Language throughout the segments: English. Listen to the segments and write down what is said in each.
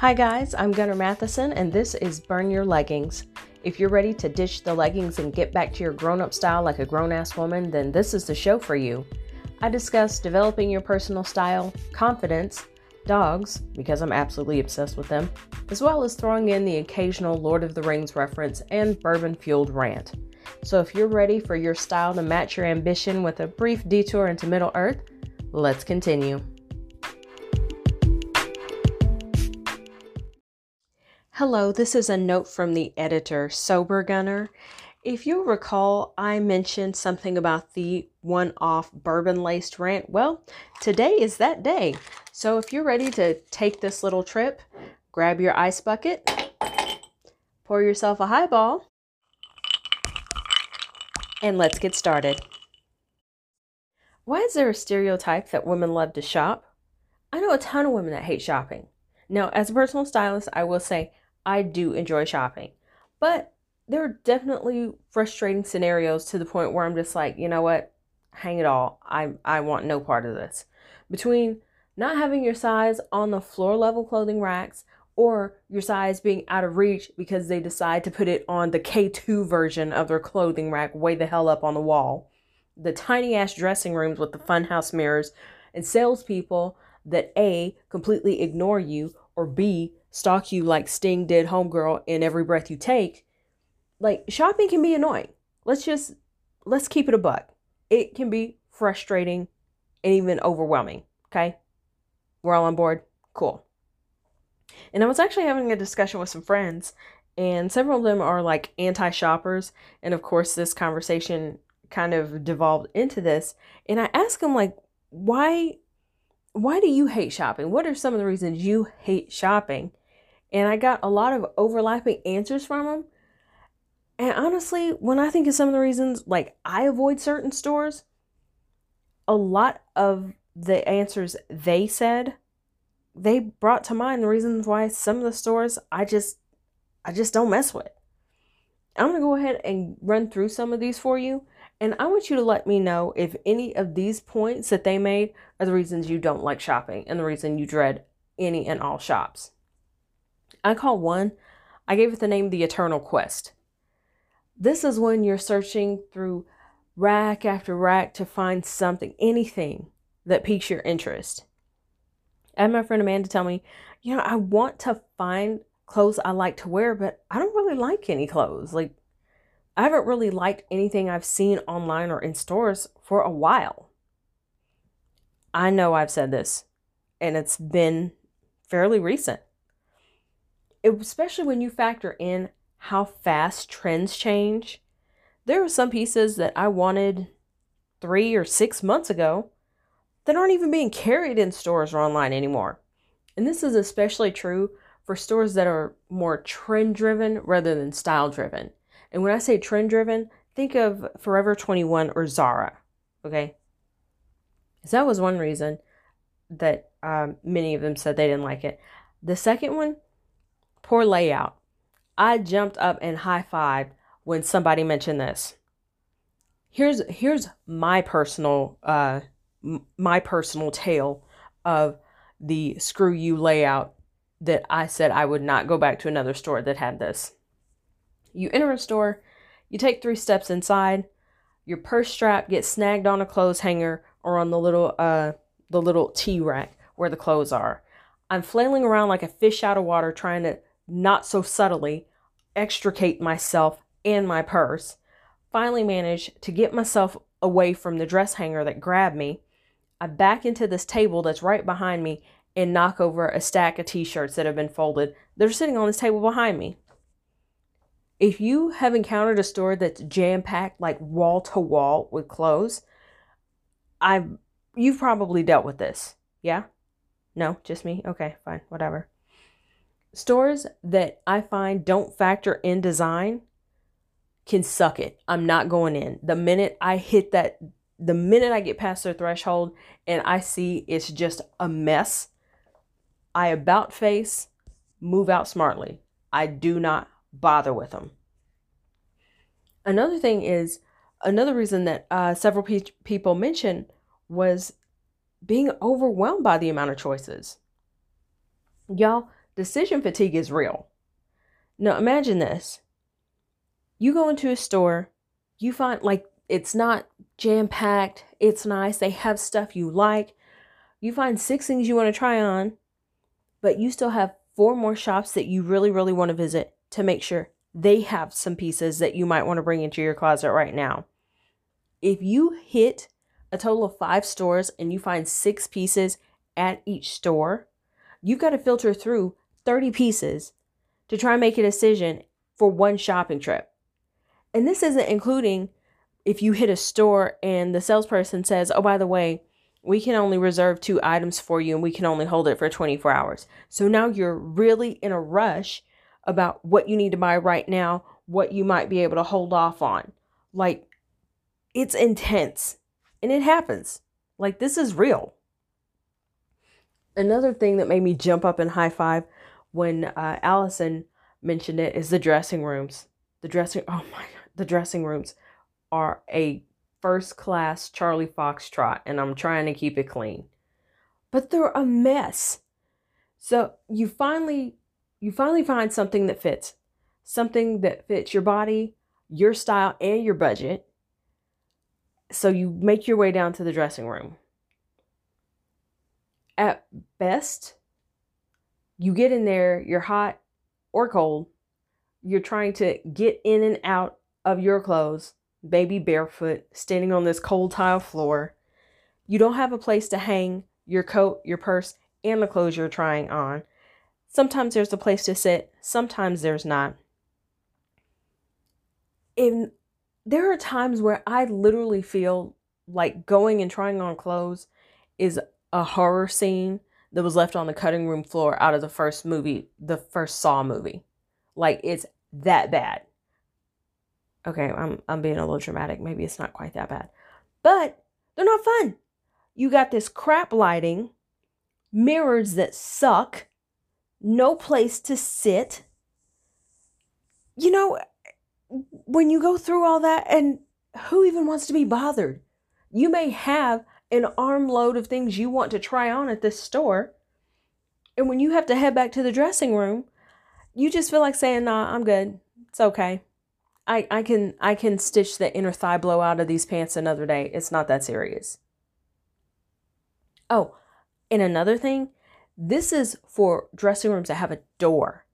Hi, guys, I'm Gunnar Matheson, and this is Burn Your Leggings. If you're ready to ditch the leggings and get back to your grown up style like a grown ass woman, then this is the show for you. I discuss developing your personal style, confidence, dogs, because I'm absolutely obsessed with them, as well as throwing in the occasional Lord of the Rings reference and bourbon fueled rant. So if you're ready for your style to match your ambition with a brief detour into Middle Earth, let's continue. Hello, this is a note from the editor, Sober Gunner. If you'll recall, I mentioned something about the one off bourbon laced rant. Well, today is that day. So if you're ready to take this little trip, grab your ice bucket, pour yourself a highball, and let's get started. Why is there a stereotype that women love to shop? I know a ton of women that hate shopping. Now, as a personal stylist, I will say I do enjoy shopping. But there are definitely frustrating scenarios to the point where I'm just like, you know what? Hang it all. I I want no part of this. Between not having your size on the floor level clothing racks or your size being out of reach because they decide to put it on the K2 version of their clothing rack way the hell up on the wall. The tiny ass dressing rooms with the funhouse mirrors and salespeople that A completely ignore you or B stalk you like Sting did Homegirl in every breath you take, like shopping can be annoying. Let's just let's keep it a buck. It can be frustrating and even overwhelming. Okay. We're all on board. Cool. And I was actually having a discussion with some friends, and several of them are like anti shoppers. And of course, this conversation kind of devolved into this. And I asked them, like, why why do you hate shopping? What are some of the reasons you hate shopping? And I got a lot of overlapping answers from them. And honestly, when I think of some of the reasons, like I avoid certain stores, a lot of the answers they said, they brought to mind the reasons why some of the stores I just I just don't mess with. I'm going to go ahead and run through some of these for you. And I want you to let me know if any of these points that they made are the reasons you don't like shopping and the reason you dread any and all shops. I call one, I gave it the name The Eternal Quest. This is when you're searching through rack after rack to find something, anything that piques your interest. I had my friend Amanda tell me, you know, I want to find clothes I like to wear, but I don't really like any clothes. Like, I haven't really liked anything I've seen online or in stores for a while. I know I've said this, and it's been fairly recent especially when you factor in how fast trends change. There are some pieces that I wanted three or six months ago that aren't even being carried in stores or online anymore. And this is especially true for stores that are more trend driven rather than style driven. And when I say trend driven, think of Forever 21 or Zara. Okay. So that was one reason that um, many of them said they didn't like it. The second one Poor layout. I jumped up and high fived when somebody mentioned this. Here's here's my personal uh my personal tale of the screw you layout that I said I would not go back to another store that had this. You enter a store, you take three steps inside, your purse strap gets snagged on a clothes hanger or on the little uh the little T rack where the clothes are. I'm flailing around like a fish out of water trying to not so subtly, extricate myself and my purse. Finally, managed to get myself away from the dress hanger that grabbed me. I back into this table that's right behind me and knock over a stack of t shirts that have been folded. They're sitting on this table behind me. If you have encountered a store that's jam packed, like wall to wall with clothes, I've you've probably dealt with this. Yeah? No, just me? Okay, fine, whatever. Stores that I find don't factor in design can suck it. I'm not going in. The minute I hit that, the minute I get past their threshold and I see it's just a mess, I about face, move out smartly. I do not bother with them. Another thing is, another reason that uh, several pe- people mentioned was being overwhelmed by the amount of choices. Y'all, decision fatigue is real. Now, imagine this you go into a store, you find like it's not jam packed, it's nice, they have stuff you like. You find six things you want to try on, but you still have four more shops that you really, really want to visit to make sure they have some pieces that you might want to bring into your closet right now. If you hit a total of five stores and you find six pieces at each store, you've got to filter through 30 pieces to try and make a decision for one shopping trip. And this isn't including if you hit a store and the salesperson says, oh, by the way, we can only reserve two items for you and we can only hold it for 24 hours. So now you're really in a rush about what you need to buy right now, what you might be able to hold off on. Like, it's intense and it happens. Like, this is real. Another thing that made me jump up and high five when uh, Allison mentioned it is the dressing rooms. The dressing, oh my, the dressing rooms are a first class Charlie Foxtrot, and I'm trying to keep it clean. But they're a mess. So you finally you finally find something that fits. Something that fits your body, your style, and your budget. So you make your way down to the dressing room. At best, you get in there, you're hot or cold. You're trying to get in and out of your clothes baby barefoot, standing on this cold tile floor. You don't have a place to hang your coat, your purse, and the clothes you're trying on. Sometimes there's a place to sit, sometimes there's not. And there are times where I literally feel like going and trying on clothes is a horror scene that was left on the cutting room floor out of the first movie, the first Saw movie. Like it's that bad. Okay, I'm I'm being a little dramatic. Maybe it's not quite that bad. But they're not fun. You got this crap lighting, mirrors that suck, no place to sit. You know, when you go through all that and who even wants to be bothered? You may have an armload of things you want to try on at this store. And when you have to head back to the dressing room, you just feel like saying, nah, I'm good. It's okay. I, I can I can stitch the inner thigh blow out of these pants another day. It's not that serious. Oh, and another thing, this is for dressing rooms that have a door.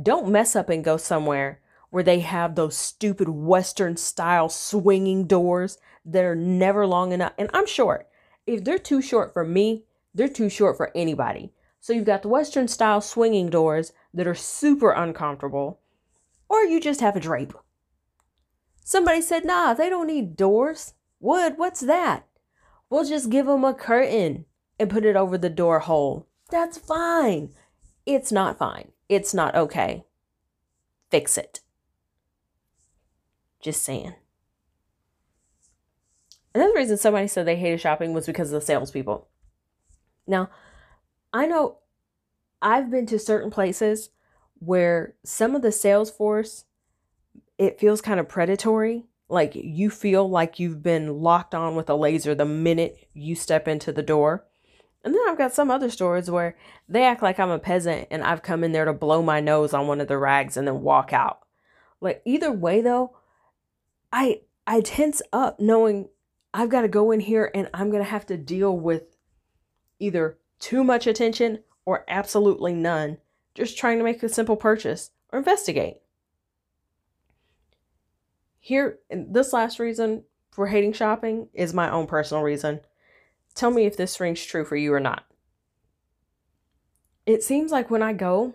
Don't mess up and go somewhere where they have those stupid Western style swinging doors that are never long enough. And I'm short. If they're too short for me, they're too short for anybody. So you've got the Western style swinging doors that are super uncomfortable, or you just have a drape. Somebody said, nah, they don't need doors. Wood, what's that? We'll just give them a curtain and put it over the door hole. That's fine. It's not fine. It's not okay. Fix it. Just saying. Another reason somebody said they hated shopping was because of the salespeople. Now, I know I've been to certain places where some of the sales force it feels kind of predatory. Like you feel like you've been locked on with a laser the minute you step into the door. And then I've got some other stores where they act like I'm a peasant and I've come in there to blow my nose on one of the rags and then walk out. Like either way though, I I tense up knowing I've got to go in here and I'm going to have to deal with either too much attention or absolutely none just trying to make a simple purchase or investigate. Here, this last reason for hating shopping is my own personal reason. Tell me if this rings true for you or not. It seems like when I go,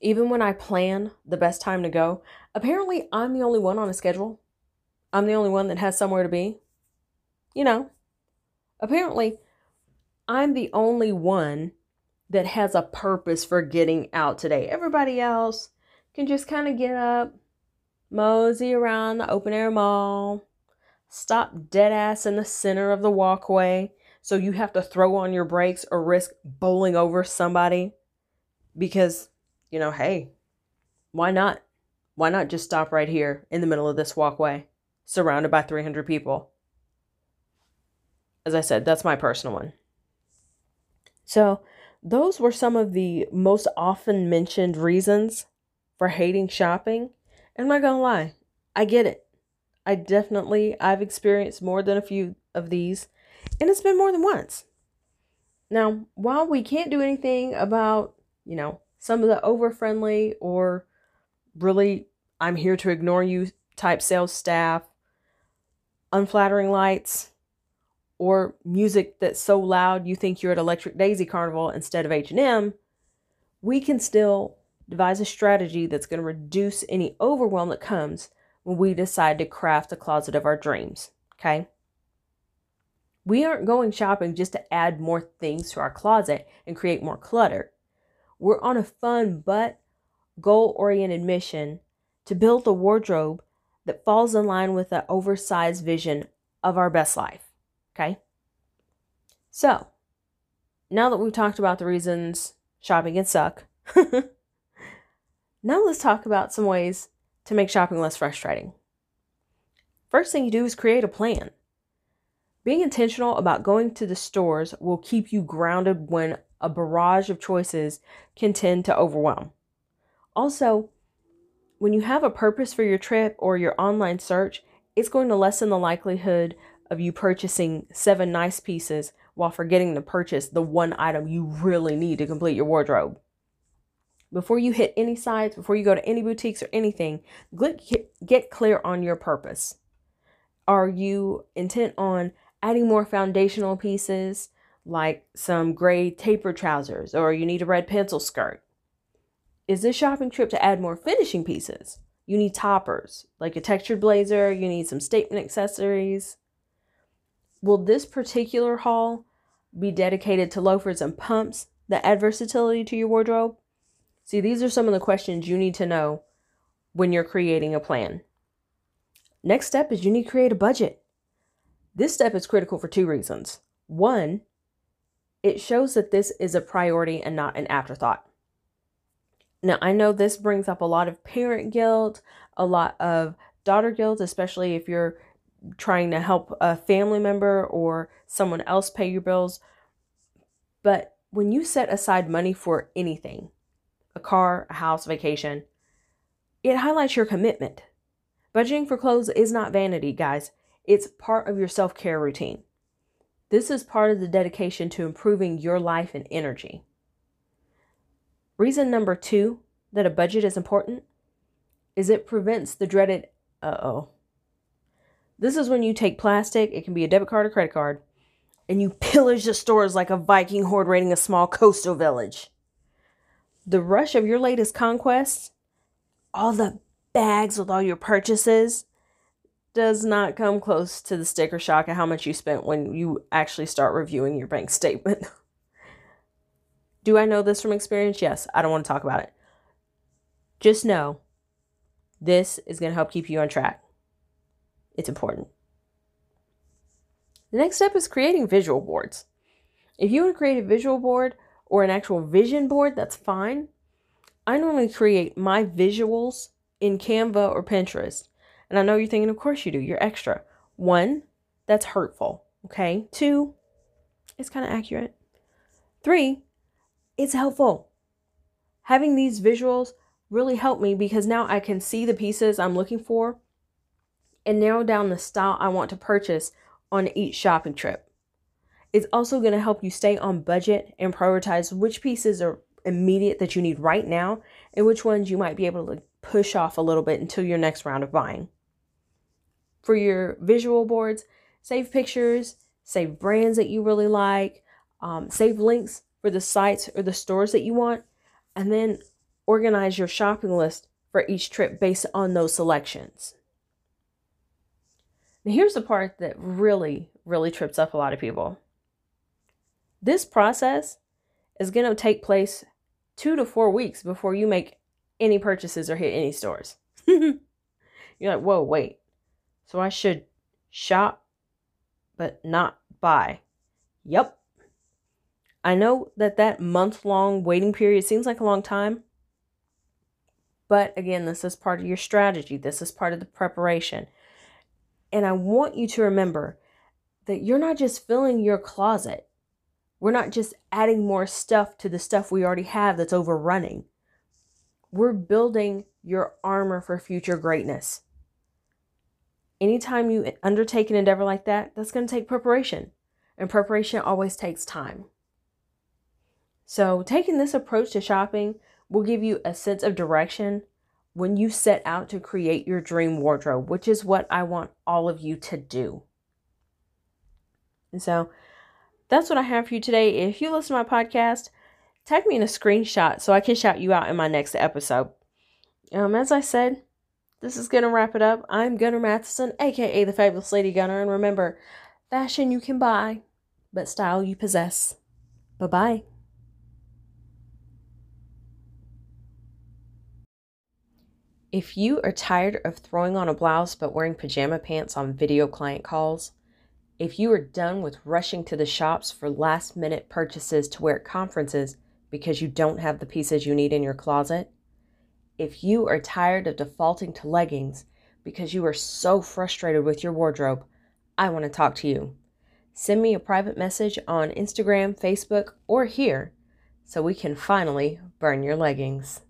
even when I plan the best time to go, apparently I'm the only one on a schedule. I'm the only one that has somewhere to be. You know, apparently I'm the only one that has a purpose for getting out today. Everybody else can just kind of get up, mosey around the open air mall, stop dead ass in the center of the walkway so you have to throw on your brakes or risk bowling over somebody because, you know, hey, why not? Why not just stop right here in the middle of this walkway, surrounded by 300 people? As I said, that's my personal one. So, those were some of the most often mentioned reasons for hating shopping. And I'm not gonna lie, I get it. I definitely I've experienced more than a few of these, and it's been more than once. Now, while we can't do anything about, you know, some of the over friendly or really I'm here to ignore you type sales staff, unflattering lights, or music that's so loud you think you're at Electric Daisy Carnival instead of H&M, we can still devise a strategy that's going to reduce any overwhelm that comes when we decide to craft the closet of our dreams, okay? We aren't going shopping just to add more things to our closet and create more clutter. We're on a fun but goal oriented mission to build a wardrobe that falls in line with the oversized vision of our best life. Okay? So, now that we've talked about the reasons shopping can suck, now let's talk about some ways to make shopping less frustrating. First thing you do is create a plan. Being intentional about going to the stores will keep you grounded when a barrage of choices can tend to overwhelm. Also, when you have a purpose for your trip or your online search, it's going to lessen the likelihood of you purchasing seven nice pieces while forgetting to purchase the one item you really need to complete your wardrobe. Before you hit any sites, before you go to any boutiques or anything, get clear on your purpose. Are you intent on adding more foundational pieces like some gray taper trousers or you need a red pencil skirt. Is this shopping trip to add more finishing pieces? You need toppers, like a textured blazer, you need some statement accessories. Will this particular haul be dedicated to loafers and pumps that add versatility to your wardrobe? See, these are some of the questions you need to know when you're creating a plan. Next step is you need to create a budget. This step is critical for two reasons. One, it shows that this is a priority and not an afterthought. Now, I know this brings up a lot of parent guilt, a lot of daughter guilt, especially if you're trying to help a family member or someone else pay your bills. But when you set aside money for anything, a car, a house, vacation, it highlights your commitment. Budgeting for clothes is not vanity, guys. It's part of your self care routine. This is part of the dedication to improving your life and energy. Reason number two that a budget is important is it prevents the dreaded uh oh. This is when you take plastic, it can be a debit card or credit card, and you pillage the stores like a Viking horde raiding a small coastal village. The rush of your latest conquests, all the bags with all your purchases, does not come close to the sticker shock of how much you spent when you actually start reviewing your bank statement. Do I know this from experience? Yes. I don't want to talk about it. Just know this is going to help keep you on track. It's important. The next step is creating visual boards. If you want to create a visual board or an actual vision board, that's fine. I normally create my visuals in Canva or Pinterest. And I know you're thinking, of course you do, you're extra. One, that's hurtful. Okay. Two, it's kind of accurate. Three, it's helpful. Having these visuals really help me because now I can see the pieces I'm looking for and narrow down the style I want to purchase on each shopping trip. It's also going to help you stay on budget and prioritize which pieces are immediate that you need right now and which ones you might be able to push off a little bit until your next round of buying for your visual boards. Save pictures, save brands that you really like, um, save links for the sites or the stores that you want, and then organize your shopping list for each trip based on those selections. Now, here's the part that really, really trips up a lot of people. This process is going to take place two to four weeks before you make any purchases or hit any stores. You're like, whoa, wait. So I should shop but not buy. Yep. I know that that month long waiting period seems like a long time. But again, this is part of your strategy. This is part of the preparation. And I want you to remember that you're not just filling your closet. We're not just adding more stuff to the stuff we already have that's overrunning. We're building your armor for future greatness. Anytime you undertake an endeavor like that, that's going to take preparation. And preparation always takes time. So, taking this approach to shopping will give you a sense of direction when you set out to create your dream wardrobe, which is what I want all of you to do. And so, that's what I have for you today. If you listen to my podcast, tag me in a screenshot so I can shout you out in my next episode. Um, as I said, this is gonna wrap it up. I'm Gunnar Matheson, aka the Fabulous Lady Gunner, and remember, fashion you can buy, but style you possess. Bye bye. If you are tired of throwing on a blouse but wearing pajama pants on video client calls, if you are done with rushing to the shops for last minute purchases to wear at conferences because you don't have the pieces you need in your closet, if you are tired of defaulting to leggings because you are so frustrated with your wardrobe, I want to talk to you. Send me a private message on Instagram, Facebook, or here so we can finally burn your leggings.